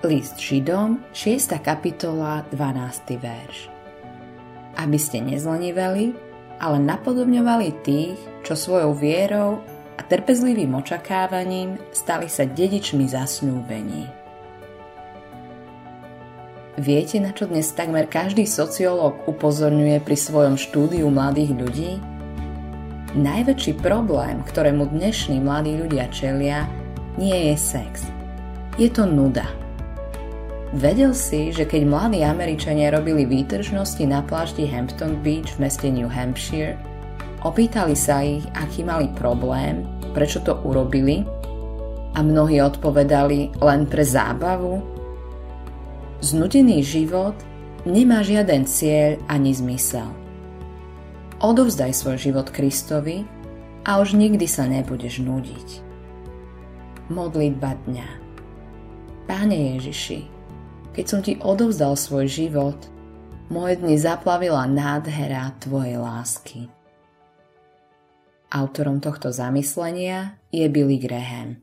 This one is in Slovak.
List Židom, 6. kapitola, 12. verš. Aby ste nezleniveli, ale napodobňovali tých, čo svojou vierou a trpezlivým očakávaním stali sa dedičmi zasnúbení. Viete, na čo dnes takmer každý sociológ upozorňuje pri svojom štúdiu mladých ľudí? Najväčší problém, ktorému dnešní mladí ľudia čelia, nie je sex. Je to nuda. Vedel si, že keď mladí Američania robili výtržnosti na plášti Hampton Beach v meste New Hampshire, opýtali sa ich, aký mali problém, prečo to urobili a mnohí odpovedali len pre zábavu? Znudený život nemá žiaden cieľ ani zmysel. Odovzdaj svoj život Kristovi a už nikdy sa nebudeš nudiť. Modlitba dňa Páne Ježiši, keď som ti odovzdal svoj život, moje dni zaplavila nádhera tvojej lásky. Autorom tohto zamyslenia je Billy Graham.